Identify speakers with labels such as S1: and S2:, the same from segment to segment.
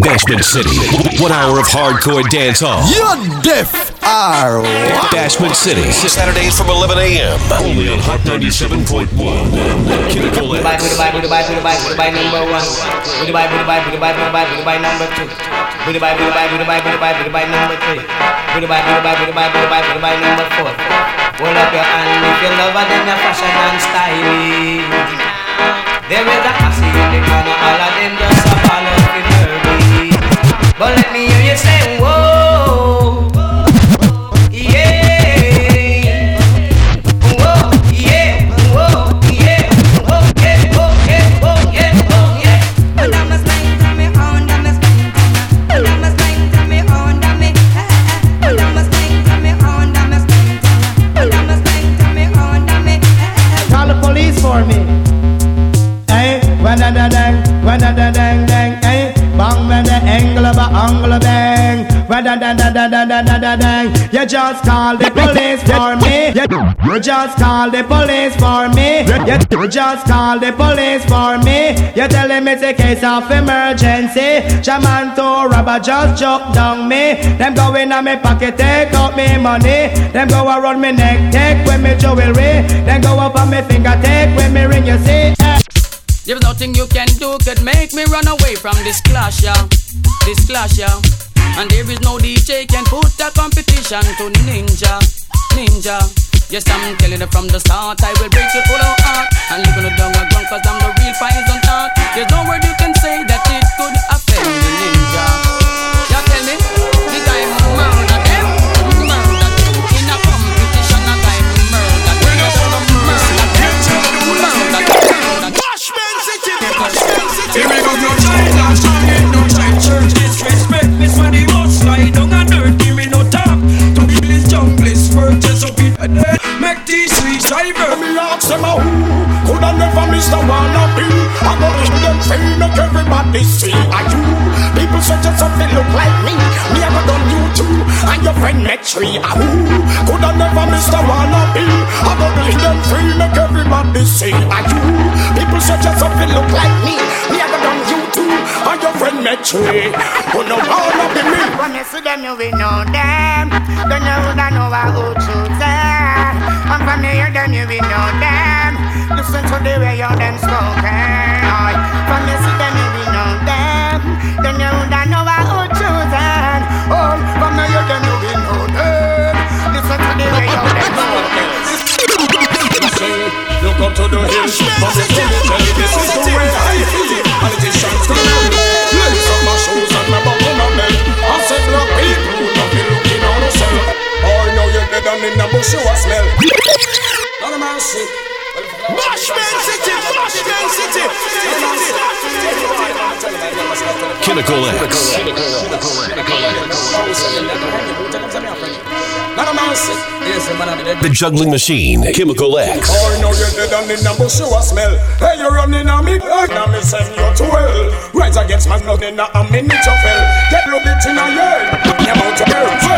S1: Bashment City. One hour of hardcore dance hall.
S2: You're deaf. Are
S1: Bashment City. Saturdays from 11 a.m. Only on Hot 97.1 and Chemical
S3: Dubai,
S1: X.
S3: Dubai, Dubai, Dubai, Dubai, number one. Dubai, Dubai, Dubai, Dubai, Dubai, number two. Dubai, Dubai, Dubai, Dubai, Dubai, number three. Dubai, Dubai, Dubai, Dubai, Dubai, number four. Hold up your hand if you love her, then your fashion and styling. There is a posse in the corner, all of them just But let me hear you say, whoa, yeah. Yeah, whoa,
S4: You just call the police for me. You, just call the police for me. You, just call the police for me. You tell them it's a case of emergency. Shaman to robber just jump down me. Them go in on me pocket, take out me money. Them go around me neck, take with me jewelry. Then go up on me finger, take with me ring. You see.
S5: There's nothing you can do could make me run away from this clash, yeah. This clash, yeah. And there is no DJ can put a competition to Ninja, Ninja. Yes, I'm telling you from the start, I will break your whole heart and leave you down a ground cause I'm the real poison heart. There's no word you can say that it could offend the ninja.
S6: Driver.
S7: Me ask them a who Coulda never missed a wannabe I go to them free Make everybody see Are you. People such as something look like me. Me I go done you too And your friend met tree who Coulda never missed a wannabe I go to them free Make everybody see Are you. People such as something look like me. Me I go done you too And your friend met tree Who no wanna be me?
S8: When you see them, you will know them. Then you would know I who choose them. And from you hear them, you will know them. Listen to the way you them spoken. Aye. Eh? From you see them, you will know them. Then you would know who choose them. Oh, from you hear them, you will know them. Listen to the way you them spoken. Eh?
S7: Look up to the hill From the cemetery This is the way I feel Politicians you're dead and in the bush you a smell. Not a mercy Bashment City, Bashment City.
S1: Chemical X.
S7: Not a mercy
S1: The juggling machine, Chemical X.
S7: Oh, Boy, now you're dead and in the bush you a smell. Hey, you're running on me blood Now me send you to hell. Rise against my blood in a minute you fell Get rub it in a yell. You're about to burn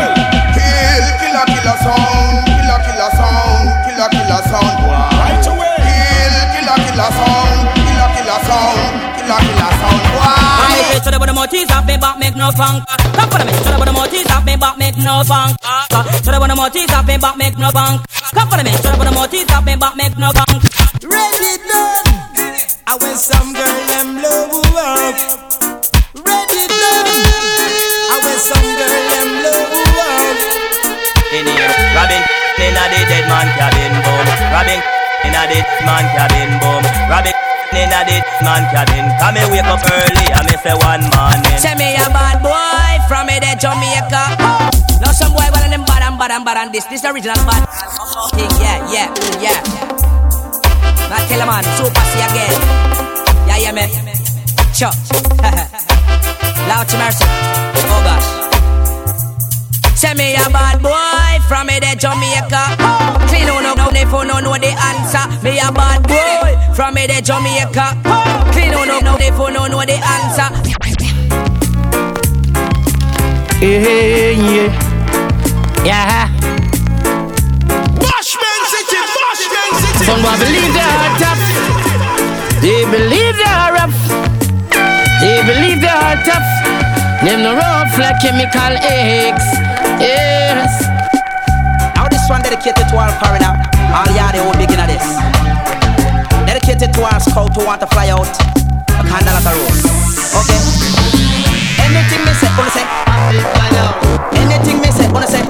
S5: bitch with the me back make no funk. Come for me, shoulda with the motif of me back make no funk. Shoulda with the motif of me back make no funk. Come for me, shoulda with the motif of me back make no funk.
S6: Ready done. I when some girl them blow up. Ready done. I when some girl them love up.
S3: In here, Robin, in a the dead man cabin, boom. Robin, in a the man cabin, boom. Robin, in a the man cabin. Come me wake up early, I me say one morning.
S5: Say me a bad boy from me the Jamaica. Now some boy one of them bad and bad and bad and this this original bad. Yeah, yeah, yeah. Now tell a man, super see again. Yeah, yeah, me. Sure. Loud to mercy. Oh gosh. Say me a bad boy from me the Jamaica. Clean on up, if you no know the answer. Me a bad boy from me the Jamaica. Clean on up, they you no know the answer.
S4: Yeah, yeah. Yeah.
S7: Bashment City, Bashment City
S4: Some boy believe they are tough. They believe they are rough. They believe they are tough.
S9: Them no road like chemical X. Yes.
S10: Now this one dedicated to all foreigner, all yard who big in this. Dedicated to all scout who want to fly out a candle at a rose. Okay. Anything me say, wanna say. Anything me say, wanna say.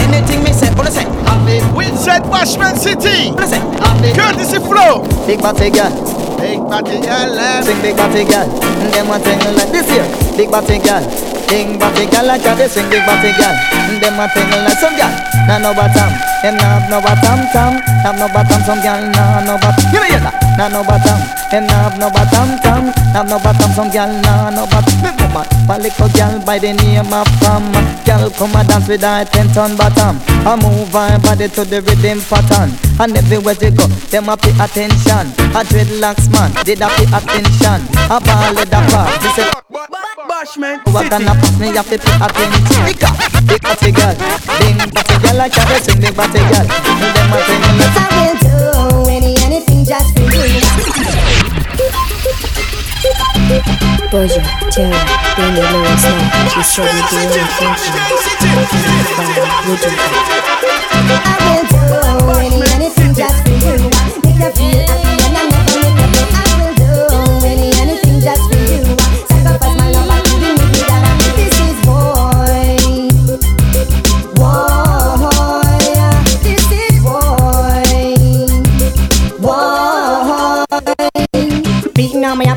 S10: Anything me say, wanna say. Happy.
S11: Winside Bashment City.
S10: Wanna say. Happy.
S11: Courtesy Flow.
S12: Big body girl.
S11: Big body girl.
S12: Sing big body girl. And them one thing like this here. Big body girl. Big body girl like how they sing big body girl. And them one thing like some girl. Nah no bottom. Them nah no bottom tom. Have no bottom. Some girl nah no bottom. You know hear that? Nah no bottom. Them nah no bottom tom. Have no bottom. Some girl nah no bottom. Me woman. One little girl by the name of Pam. Girl come a dance with her ten ton bottom. I move her body to the rhythm pattern. And everywhere she go, them a pay attention. A dreadlocks man, did a pay attention. A ball with a part, she say.
S10: Bashman
S12: What gonna pass me, have to pay attention. Big up, big body girl, big body girl like a dressing, big body girl. And them a thing like
S13: I will do any anything just for you.
S14: Boja, Terra, Benny Lewis now. She said we do anything. Would you?
S13: I will do any anything just for you. Make you feel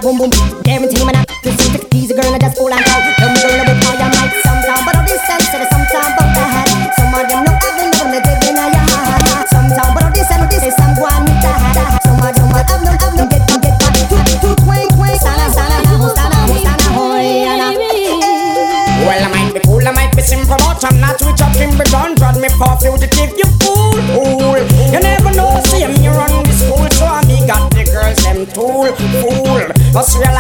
S13: boom boom, guarantee me not to see the easy girl. I just hold on tight. Tell me girl about how you might sometime, but all this sense to the sometime about the head. Some of them know I've been known to dig in your heart. Sometime, but all this and this is some one with the head. Some of them know I've known, I've known get get back to to twang twang. Sana sana, sana sana, hoy.
S8: Well, I might be cool, I might be simple, but I'm not switch up in John Drod me for fugitive, you fool, fool. You never know, see me run the school, so I me got the girls, them tool, fool. Must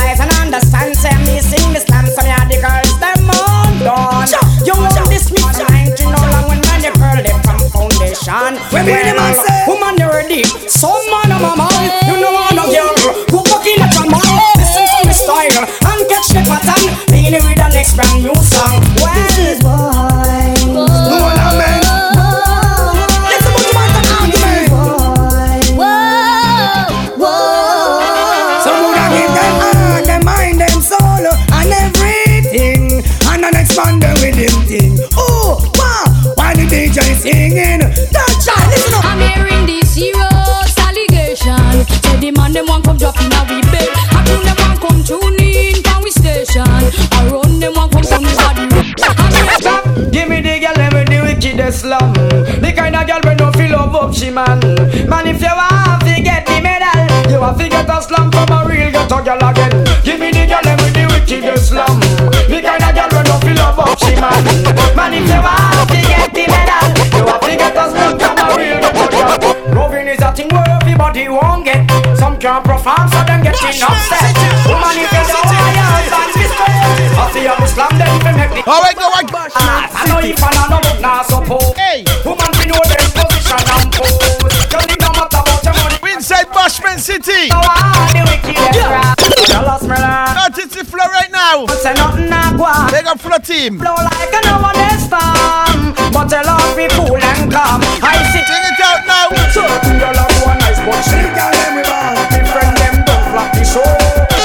S5: is a thing where everybody won't get. Some can't perform so them getting upset. Woman if you don't want your husband respect, I see you Islam then you make the.
S11: All right, go on.
S5: Ah, I know if I know but now suppose.
S11: Hey.
S5: Woman we know their position and pose. Tell me no matter about your money.
S11: Inside Bashment City.
S5: Now I the wicked yeah. Jealous me lah.
S11: Courtesy Flow right now.
S5: Say nothing nah go on.
S11: Big up Flow team.
S5: Blow like a no one this storm. But tell her be cool and calm. I see.
S11: Sing it out now.
S5: Certain girl a go a nice but she
S10: Girl, them we ball.
S5: the friend them don't flop the show.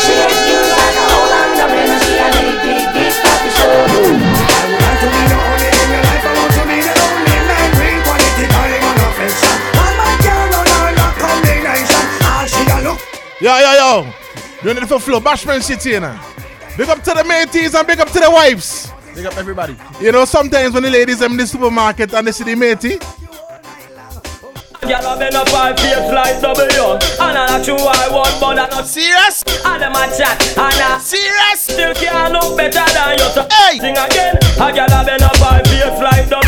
S5: She is cute like a whole and the man she a big big big flop the show.
S10: I want to be the only in your life. I want to be the only man. Bring quality, calling on affection. All my girl on all that combination. All she a look.
S11: Yo, yo, yo. You need for Flow. Bashment City, you know. Big up to the mateys and big up to the wives.
S15: Big up everybody.
S11: You know, sometimes when the ladies them in the supermarket and they see the matey,
S5: Girl, I been up five feet like W And I not true I want but I not
S11: serious.
S5: And them a chat and I
S11: serious.
S5: Still can't look better than you so
S11: Hey.
S5: Sing again A girl I been up five feet like W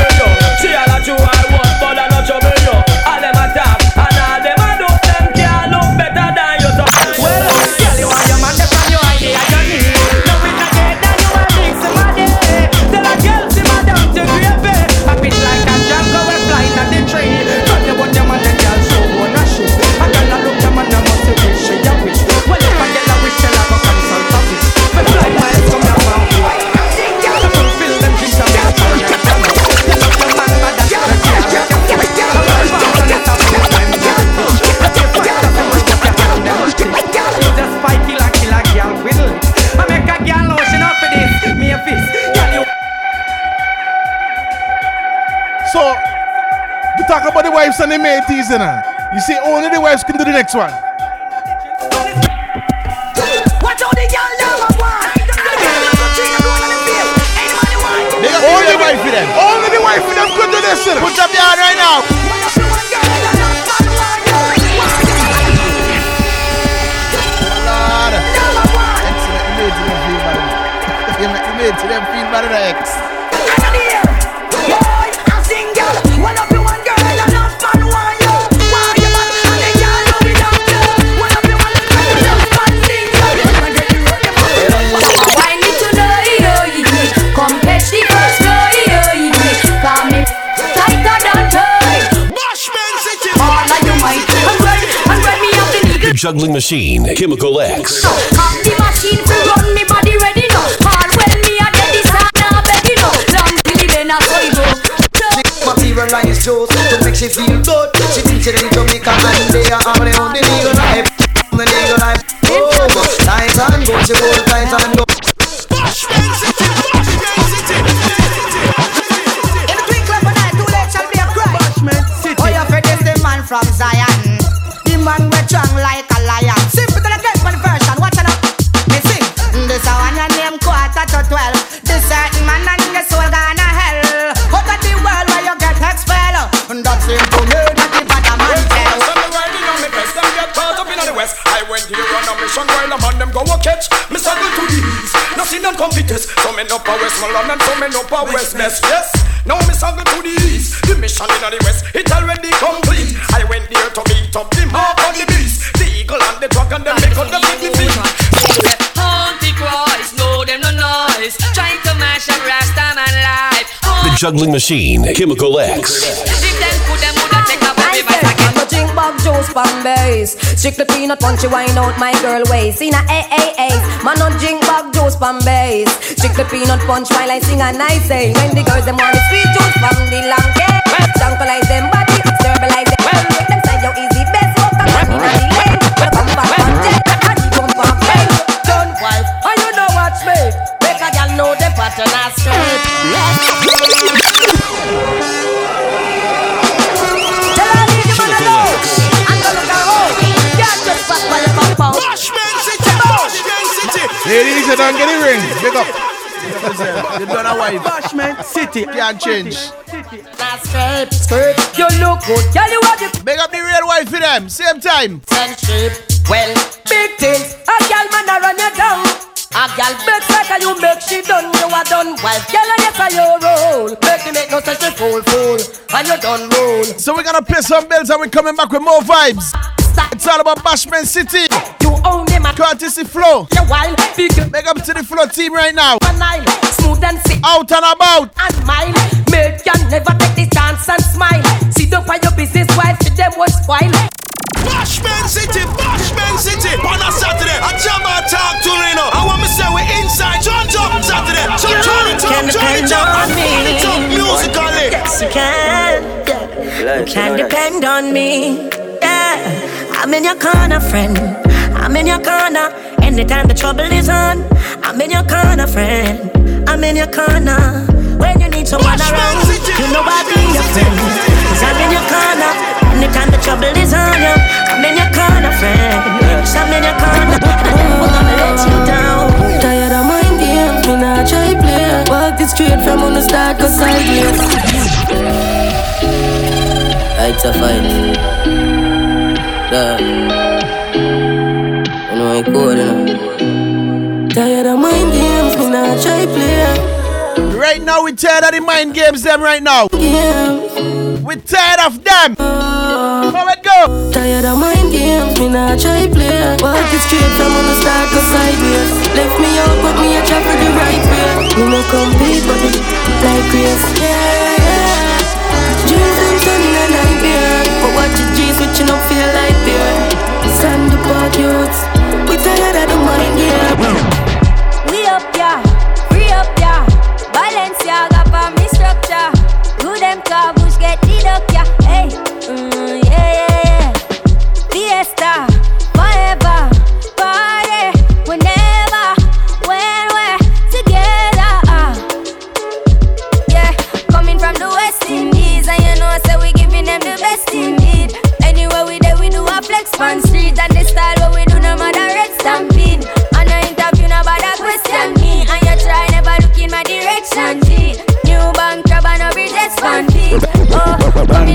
S11: next one.
S15: Watch out the girl number one.
S11: Only the wife for them. Only the wife for them could do this. Put up your hand right now.
S16: Lord. Excellent. You made to them feel better. You ma- you made to them feel better,
S1: juggling machine, Chemical X.
S17: Have machine run me body ready now. All when me a dead this and now baby no. Long till then I so go.
S12: Materialize just to make she feel good. She thinks she's in Jamaica and they are
S7: Nothing them competitors. So me up a West Malone and so me up a West Nest. Yes. Now me struggle to the east. The mission in the west, it already complete. I went there to meet up the mark on the beast. The eagle and the dragon, them make up the big feet.
S9: Antichrist, no them no noise. Trying to mash up Rasta man life.
S1: The juggling machine, Chemical X.
S9: If them could them woulda take a baby back
S18: juice from base. Strictly peanut punchy wine out my girl waist. In a A A A, man not drink back juice from base. Strictly peanut punch while I sing and I say. When the girls them want the sweet juice from the long cake. Junkalize them body, sterilize them. Make them say yo easy best walk and run inna the lane. When come back on jet, and the jump on plane.
S15: Done wife, and you know watch me. Make a gal know the pattern and straight. Tell
S11: Ladies, you don't get the ring. Big up.
S16: You done a wife.
S15: Bashment
S16: City. Can't change.
S15: Now skirt, skirt, you look good. Girl, you have the
S16: Big up the real wife for them. Same time.
S15: friendship. Well, big things. A gal man a run you down. A gal bet like a you make she done. You a done wife. Girl, yes a your role. Make me make no such a fool, fool. And you done roll.
S16: So we're gonna pay some bills and we're coming back with more vibes. It's all about Bashment City.
S15: You own them
S16: Courtesy Flow.
S15: you wild. Big
S16: Big up to the Flow team right now.
S15: Smooth and sick.
S16: Out and about.
S15: and mine. Make you never take the chance and smile. Sit up on your business while to them was spoil.
S7: Bashment City, Bashment City. On a Saturday, a Jabba talk to Reno. I want me say we inside. John Job Saturday. So turn it
S19: Can
S7: up, turn it
S19: depend
S7: up,
S19: on me.
S7: turn it up musically.
S19: Yes, you can. Yeah. You can depend on me. Yeah. I'm in your corner, friend. I'm in your corner. Anytime the trouble is on, I'm in your corner, friend. I'm in your corner. When you need someone around, you know I'll be your friend. Cause I'm in your corner. Anytime the trouble is on you, I'm in your corner, friend. Yes, I'm in your corner. I'm never gonna let you down.
S20: Tired of mind games, me not try play. Walk it straight from on the start, cause I
S21: It's a fight. Yeah. You know I you know.
S20: Tired of mind games, me not try play.
S16: Right now, we tired of the mind games, them right now. We tired of them. How it go?
S20: Tired of mind games, me not try play. Walk it straight from on the start, cause I Left me out, but me a try for the right way. Me no compete, but it like grace. Yeah, yeah. Dreams them sunny and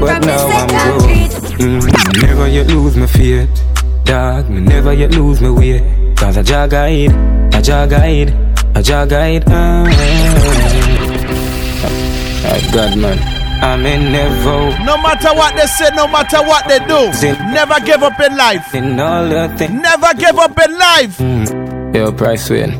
S20: but
S17: now I'm grown. Mm, never yet lose
S22: my fear, dog. Me never yet lose my way. Cause I jog guide, I jog guide, I jog guide. Ah, God, man. I'm in never.
S11: No matter what they say, no matter what they do, never give up in life.
S22: In all the things.
S11: Never give up in life. Mm.
S22: Yo, Price win.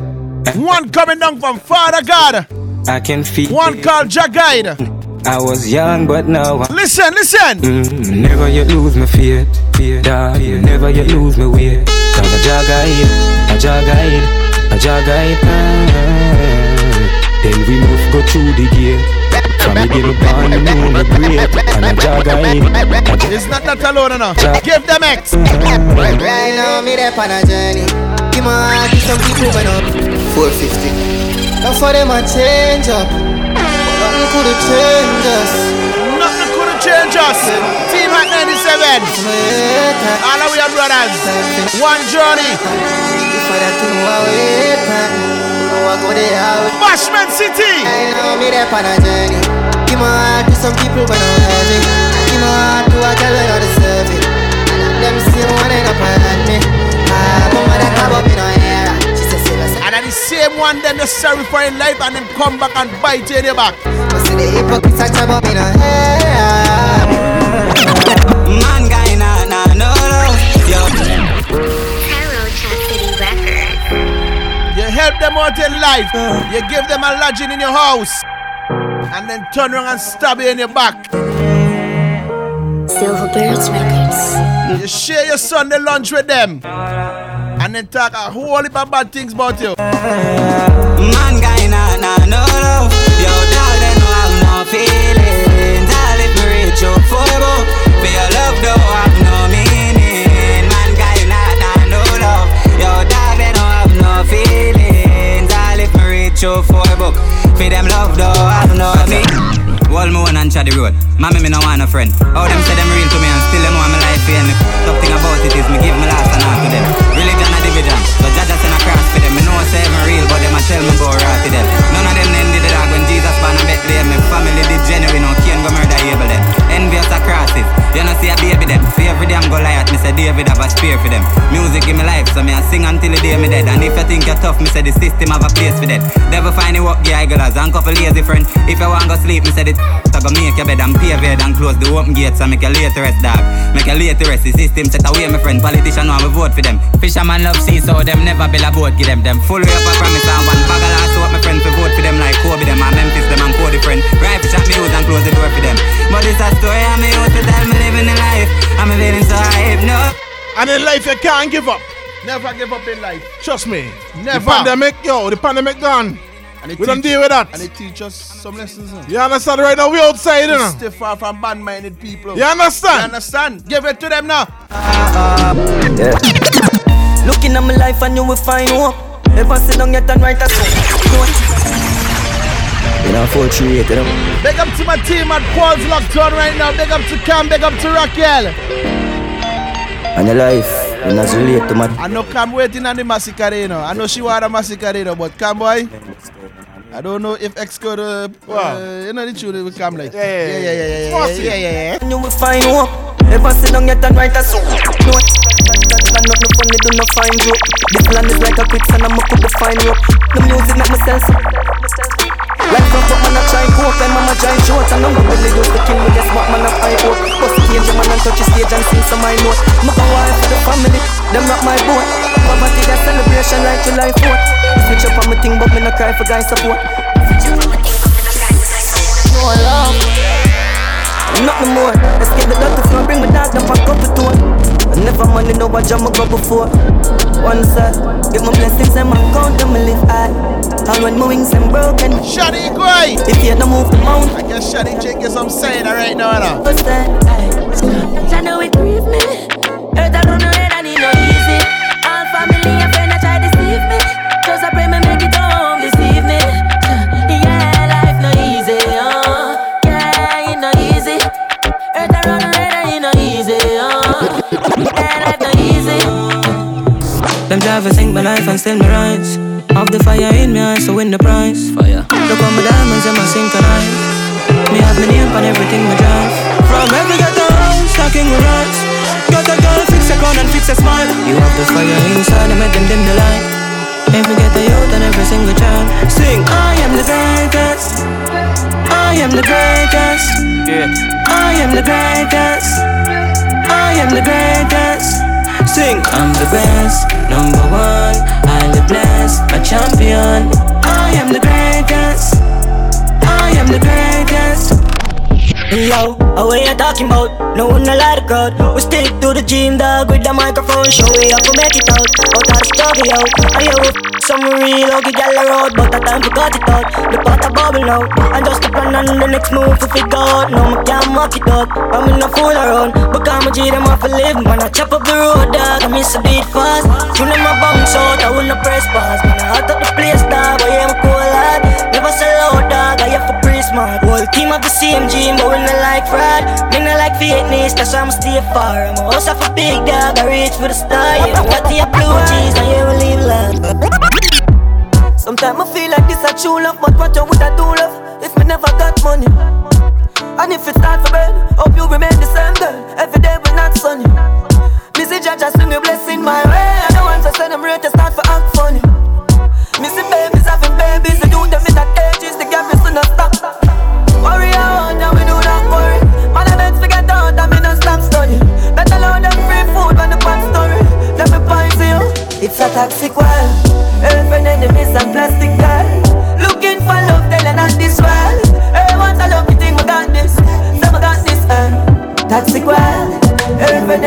S11: One coming down from Father God.
S22: I can feel
S11: One called Jagaida. Mm.
S22: I was young, but now I'm.
S11: Listen, listen.
S22: Mm, never you lose my faith. Fear, dog. Never you lose my way. Cause I jog guide, I jog guide, I jog guide. Ah, then we must go through the gate. From the game born, you know me great. And I jog guide.
S11: It's not that alone enough. Give them X.
S23: Right now, me there on a journey. Give my heart to some people when up 450. Now for them I change up. Nothing could have changed us.
S11: Nothing could have changed us. Team at 97. All of are brothers. One journey.
S23: If I don't know how it know I go there.
S11: Bashment City.
S23: I know me there on a journey. Give my heart to some people when I'm heavy. Give my heart to a girl when I deserve it. Them same one end up on me. Ah, mama that come up in her hair. She says, "Say, listen."
S11: And the same one then they sorry for in life and then come back and bite you in your back.
S23: But see the hypocrites a chop up in her hair.
S10: Man guy nah nah no love Yo
S11: You help them out in life. You give them a lodging in your house. And then turn around and stab you in your back.
S14: Silver Birds Records.
S11: You share your Sunday lunch with them. And then talk a whole heap of bad things about you.
S10: Me reach you forever For them love don't have no meaning Wall me one and chat road. Mommy, me no want no friend. All them say them real to me and still them want my life in me. Tough thing about it is me give my last and half to them. Religion a division, so Jaja send a cross for them. Me know Spear for them. Music give me life, so me I sing until the day me dead. And if you think you're tough, me say the system have a place for that. Never find you up, the idlers and couple lazy friend. If you want go sleep, me say the I go make your bed and pay bed and close the open gates and make your late rest, dog. Make your late rest. The system set away, my friend. Politician want we vote for them. Fisherman love sea, so them never build a boat. Give them them full way up a promise and one bag of last hope, my friend. We vote for them like Kobe them and Memphis them and Cody friend. Right fish at me use and close the door for them. But it's a story I'm me out to tell me living the life. I'm feeling so hype, no.
S11: And in life you can't give up. Never give up in life. Trust me. Never. The pandemic, yo, the pandemic gone.
S16: And
S11: We don't deal with that.
S16: And they teach us some lessons. huh?
S11: You understand right now? We outside, you know.
S16: Stay far from bad-minded people.
S11: You understand?
S16: You understand? Give it to them now.
S24: Looking at my life and you will find hope. Never sit down yet and write a song.
S21: You know, 438, you know.
S11: Big up to my team at Paul's Locked On right now. Big up to Cam, big up to Raquel.
S21: And your life, you not relate to my.
S11: I know Cam waiting on the massacre, you know. I know she want a massacre, you know, but Cam boy, I don't know if X could, uh, uh, you know, the tune will come like. Yeah, yeah, yeah, yeah, yeah, yeah, yeah, yeah, yeah.
S24: And you will find hope. Never sit down yet and write a song. No, and nothing funny, do not find you. This land is like a quicksand, I'm a could find rope. The music make myself so. Life from up, man, I try cope, and mama try short. And I'm really used to kill me, guess what, man, I fight hope. Bust the cage, man, and touch the stage and sing some my note. Make a wife for the family, them rock my boat. Poverty, that celebration like July 4th. Switch up on my thing, but me no cry for guys support. No love. Nothing more. Let's get the doctor floor, bring my dog down for couple tour. I never money know what jam I go before. One side, get my blessings and my count them live high. And when my wings and broken,
S11: Shotty Gray.
S24: If you don't move the mount,
S11: I guess Shotty Jake get some saying that right now, you know.
S24: what's that? I know it grieve me. Earth I don't know it, I need no easy. All family
S20: Them drivers think my life and still me rise. Off the fire in me eyes, so win the prize. Fire. Look on my diamonds and my synchronize. Me have my name on everything me drive. From every ghetto house, stacking with rice. got a girl, fix a crown and fix a smile. You have the fire inside and make them dim the light. Every get the youth and every single child. Sing, I am the greatest. I am the greatest. Yeah. I am the greatest. I am the greatest. Sing, I'm the best, number one. I'm the blessed, a champion. I am the greatest. I am the greatest.
S25: Yo, what you talking about? No one a lot of crowd. We stick to the gym, dog, with the microphone. Show we up to make it out. Out of the struggle, yo. I yo, some real ugly gal road, but the time to cut it out. The pot a bubble now. And just to plan on the next move to figure out. No, I can't mock it up. I'm in a fool around. But I'm a G, them off a live. Man, I chop up the road, dog. I miss a beat fast. You know my bounce out, I wanna press pass. Man, I hot up the place, dog. But I'm cool, lad. Never sell out, dog. I have for smart. Whole team of the same gym, but we not like fraud. Me not like fitness, that's why I'm stay far. I'm a house of a big dog, I reach for the star. Yeah, got the blue cheese, and yeah, we live long.
S20: Sometimes I feel like this a true love, but what you would I do love if me never got money? And if it start for bed, hope you remain the same girl. Every day we not sunny. Missy Jaja swing a blessing my way. I don't want to ready to start for act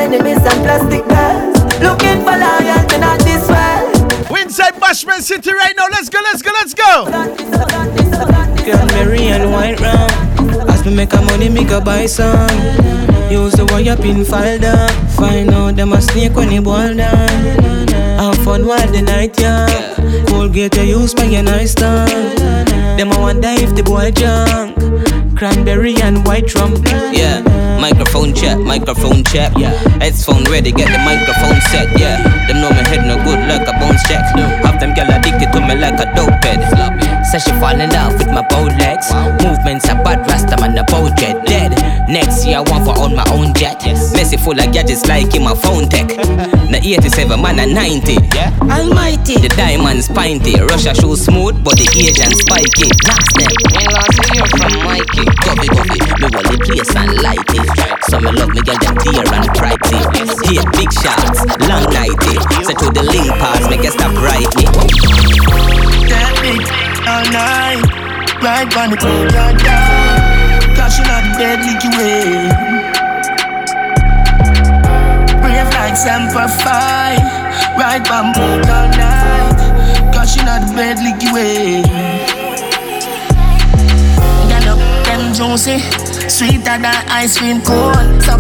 S25: enemies and plastic girls.
S20: Looking for loyalty, not this world.
S11: We inside Bashment City right now. Let's go, let's go, let's go.
S20: Cranberry and white rum. As me make a money, me go buy some. Use the wire pin file down. Find out them a snake when he boil down. Have fun while the night young. Colgate you use by your nice tongue. Them a wonder if the boy drunk. Cranberry and white rum.
S5: Yeah, microphone check, microphone check. Yeah, headphone ready, get the microphone set. Yeah, them know my head no good like a bones check. Have them girl addicted to me like a dope head. Says she fall in love with my bow legs. Movements are bad, rasta man a bow jet dead. Next year I want for own my own jet. Messy full of gadgets like in my phone tech. The 87 man a 90. Yeah, almighty. The diamonds pinty. Russia shoes smooth, but the Asian spiky. Last year from Mikey. Govy govy, me roll the place and light it. So me love me girl them dear and pricey. Here big shots, long nighty. So to the link pass, make it stop right it.
S26: That big all night, right on the cold yard down. Crashing on the dead leaky way. Brave like Semper Fi, right board all night. Crashing on the bed leaky way. Juicy. Sweeter than ice cream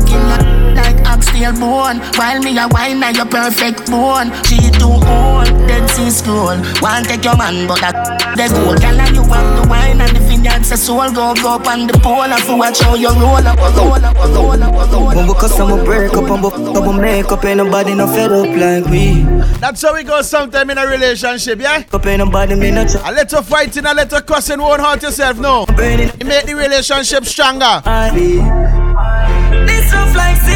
S26: your like oxtail bone. While me a wine na your perfect bone. She too old, dead sea scroll Want take your man but that the gold Girl and you have the wine and the vineyard say soul Go go up on the pole and for watch how you roll up Roll up, roll up, roll up
S24: When we cause I'ma break up and we make up Ain't nobody no fed up like we.
S11: That's how we go sometime in a relationship, yeah?
S24: Up ain't nobody me not
S11: A little fighting, a little cussing won't hurt yourself, no. You make the relationship stronger.
S20: This rough like sea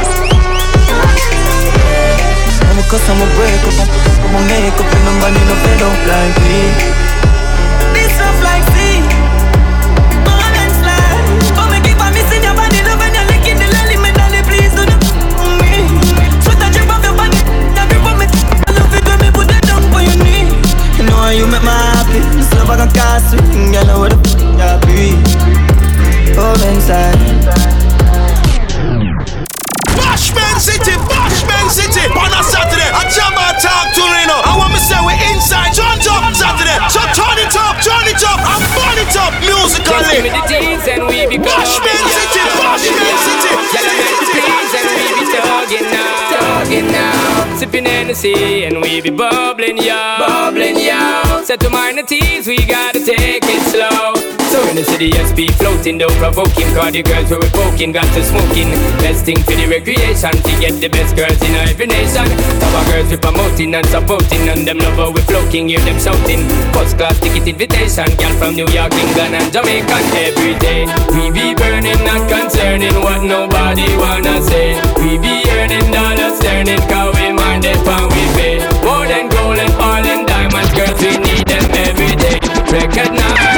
S20: Cause I'ma break up I'ma make up and nobody no fed up like me. This like sea. Keep on missing your body the lolly Me dolly please do me. Sweat a off your body me. I love me put your knee.
S24: You know how you make my happy. This love like a castle Girl I
S7: and
S9: we be bubbling, yo. Bubbling, yo. Set to mind the teas, we gotta take it slow. So in the city, yes, be floating, though provoking. Cause the girls who were poking got to smoking. Best thing for the recreation to get the best girls in every nation. Top girls we promoting and supporting, and them lover we floating, hear them shouting. First class ticket invitation, girl from New York, England, and Jamaica every day. We be burning, not concerning what nobody wanna say. We be earning dollars, turning, cause we they pan we pay. More than gold and all and diamonds, girls, we need them every day. Recognize.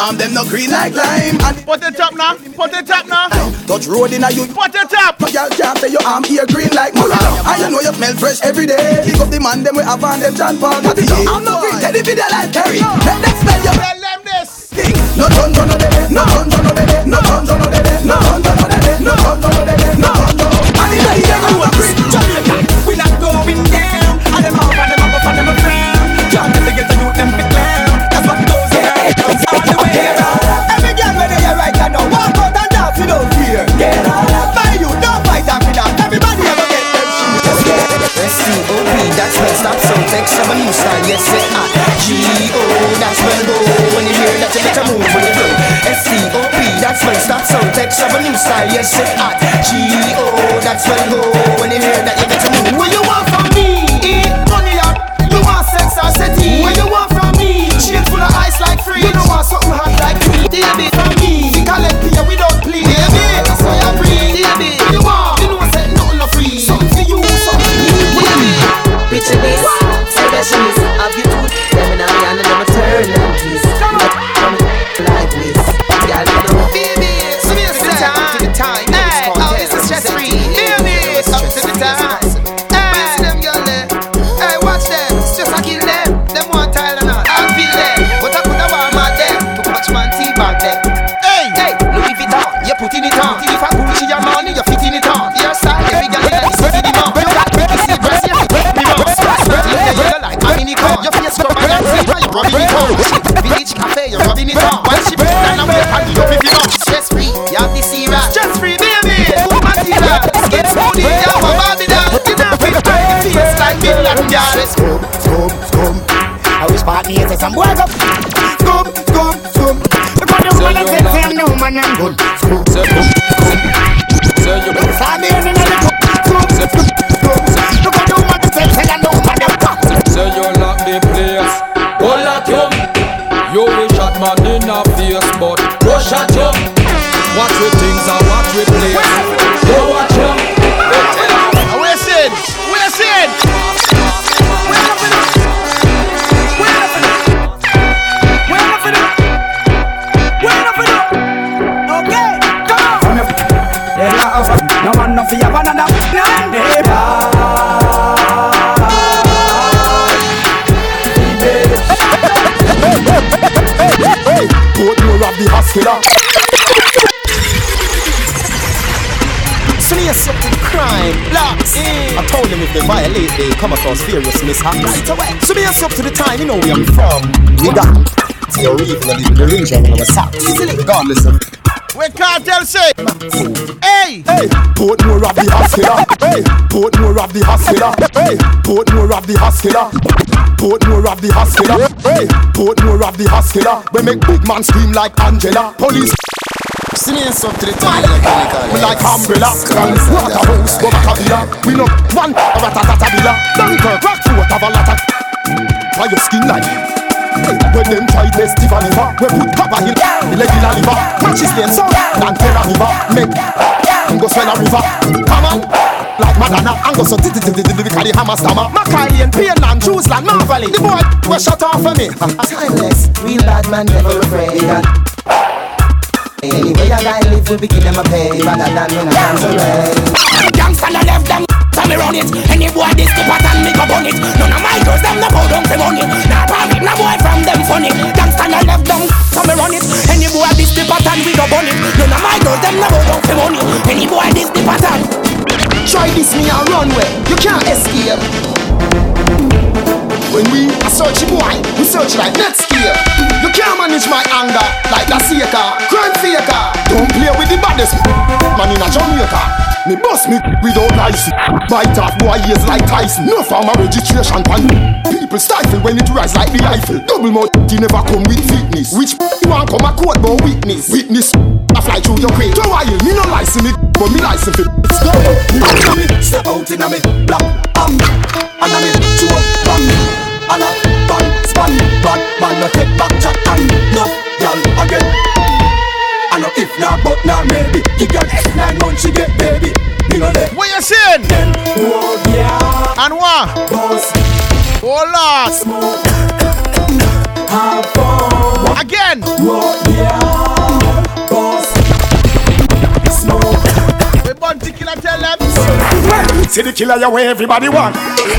S27: arm them no green like lime. And
S11: Put it up now, put it up now.
S27: Touch road in a you.
S11: Put it up.
S27: No girl can't say your arm here green like mullah. I know you smell fresh every day. Pick up the man them we have on them John Paul. Put it up. I'm not green, tell the like Terry. Let them smell your.
S11: Tell them this.
S27: No tongue, no no no tongue, no no no tongue, no no no tongue. Sex of a
S12: new style, yes, say I G-O, that's when go. When you hear that, you get better move when you blow S-C-O-P, that's when start sound Sex of a new style, yes, say I G-O, that's when go. When you hear that, you get better move. What you want from me? Eat money up. You want sex or city? What you want from me? Chill full of ice like free You don't want something hot like me. Baby
S8: and
S12: good. Scum, scum, they come across serious mishap right away. So me up to the time, you know where I'm from. We got evil and the region and what's up. Easily, regardless of.
S11: We can't tell say. Hey,
S28: Hey, Portmore of the hospital. Hey, Portmore of the hospital. Hey, Portmore of the hospital. Portmore of the hospital. Hey, Portmore of the hospital. We make big man scream like Angela. Police.
S12: Sneeze up to the time,
S28: We like umbrella, guns, waterhouse, go back a villa. We know one a ratatata villa. Dunkirk, Rockfort, have a lot of. Why your skin like? When them try test Tiffany, we put copper hill, regular liver, matches them so, and terra river, make, and go swell a river. Come on, like Madonna, and go so titi hammer stammer. Macaulay and Painland, Jerusalem, Marvally. The boy was shut off for me.
S8: Timeless, real bad man never afraid Anyway, I gotta live, we be give them a pay Rather than when I'm away
S12: Gangsta no left them, tell me run it. Any boy this the pattern, me go bun it. None of my girls them no bow down for money. Nah profit, no boy from them funny. Gangsta no left them, tell me run it. Any boy this the pattern, we go bun it. None of my girls them no bow down for money. Any boy this the pattern. Try this me a runway, you can't escape. When we a search boy, we search like Netscape. You can't manage my anger like that Seeker, crime faker. Don't play with the baddest man in a Jamaica. Me bust me without license. Bite off boy ears like Tyson. No farmer registration pan. People stifle when it rise like the Eiffel. Double mouth, you never come with fitness. Which you want come a court but witness? Witness, I fly through your crate. Don't worry, me no license me, but me license it. Out me, step out in a me, black, um, and a me, up, bam, and a span, bad man no take back chat and no, girl again. I know if not, but not maybe. Give your nine months she get baby. Me no there.
S11: What you saying?
S12: Oh yeah.
S11: And what?
S12: Boss.
S11: Hold on.
S12: Smoke. Have fun.
S11: Again.
S12: Oh yeah.
S11: Born to kill and tell them.
S28: See the killer your way everybody want.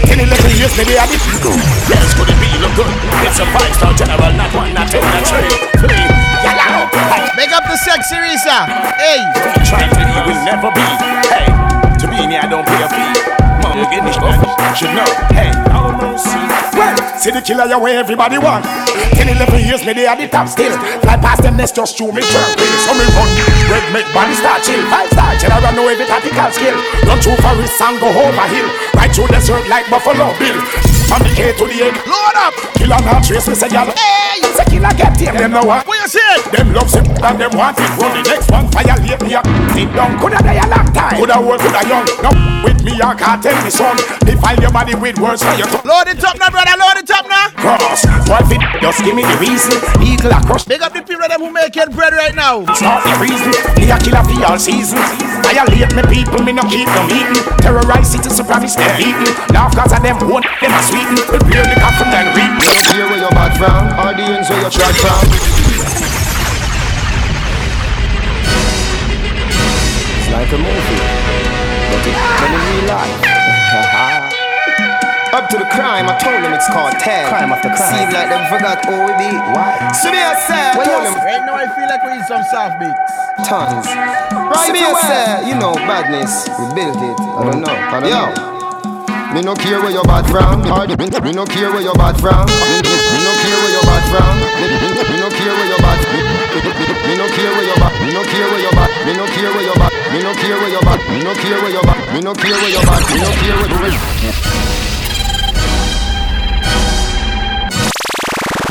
S28: Ten eleven years maybe I did.
S7: Yes, could it be look good? It's a five star general, not one, not two, not three.
S11: Make up the sexy Risa. Hey.
S7: Trying to be will never be. Hey, to be me, I don't pay a fee. You get this off. Should know. Hey,
S28: Well, see
S7: see the killer your way everybody want. 10, 11 years me they at the top still. Fly past them nest just chew me jerk. So me run, red make body start chill. Five star general know every tactical skill. Run through forest and go over hill. Right through the desert like Buffalo Bill. From the K to the egg.
S11: Load up.
S7: Killer not trace me say y'all. Hey, say killer get him. Them know what?
S11: What you say?
S7: Them love him and them want it. Run the next one violate me up. Sit down. Coulda die a long time. Coulda old, coulda young. Now with me I can't tell me son. Defile your body with words for your tongue.
S11: Load it up now, brother. Load it up now.
S7: Cross. Boy, fit. Just give me the reason. Eagle across.
S11: Big up the people them who making bread right now.
S7: Start the reason. Me a killer for all season. Violate me people. Me no keep them eating. Terrorize citizens. Promise them eating. Laugh cause of them one. Them a sweeten. Prepare the coffin and read.
S29: You don't care where you're bad from. Or the ends where you're tried from.
S21: It's like a movie, but it's in real life.
S29: Up to the crime, I told them it's called tag.
S21: Crime after crime.
S29: Seem like them forgot who we be.
S21: Why?
S29: So me I say, I told them
S11: Right now I feel like we need some soft beats.
S29: tons. Right so me I say, you know, badness, we built it. I don't know. Mm. I don't Yo. know. Me no care where you're bad from. Me, no care where you're bad from. Me, no care where you're bad from. Me, no care where you're bad. Me, no care where you're bad. Me no care where you're bad. Me no care where you're bad. Me no care where you're bad. Me no care where you're bad. Me no care where you're bad. Me no care where you're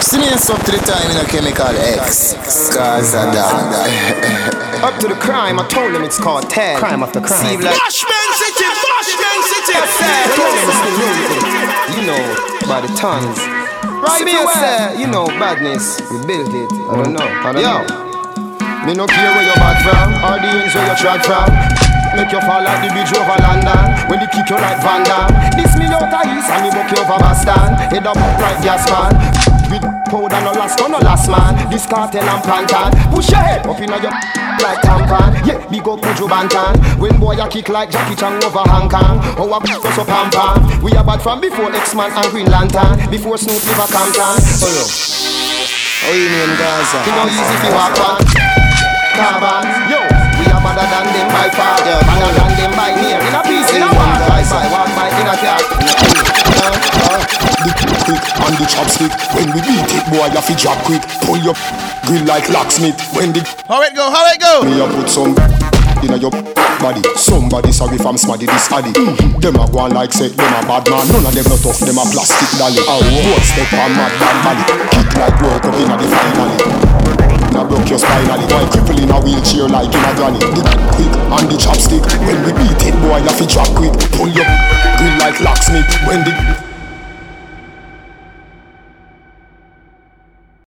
S30: Sneeze up to the time in a chemical X. Cause that.
S29: Up to the crime, I told him it's called tag.
S21: Crime after crime.
S29: Seem like
S11: Bashment City, Bashment City.
S29: I told them it's the music. You know, by the tons. Right, me I say, you know, badness, we built it. I don't know. I don't Yo. know. Me no care where you're bad from, or the ends where you tried from. Make you fall like the bridge over London When they kick you like Van Damme This me out of east and me buck you over Boston Head up like gas man With powder no last no last man. This cartel and plantain Push your head up inna your like tampon Yeah, big up Buju Banton. When boy a kick like Jackie Chan over Hong Kong. Oh a b*** us up pam pam We a bad from before X-Man and Green Lantern. Before Snoop live a Compton. Oh yo.
S30: How you name Gaza?
S29: You know easy fi walk on. Carbon Yo we are better than them by far. Yeah, Better than them by near. In a piece, in a walk. By by Walk by in a car
S7: The quick and the chopstick. When we beat it, boy, you fi drop quick. Pull your grill like locksmith. When the
S11: How it go? How it go?
S7: me a put some in your body. Somebody sorry from smaddy this addy. Mm-hmm. Them a go on like say them a bad man. None of them not tough. Them a plastic dolly. A one step on mad bad body. Kick like work up inna the finally. Now broke your spine, spinally Boy cripple in a wheelchair like in a granny. The quick and the chopstick When we beat it boy you fi drop quick. Pull your grill like locksmith When the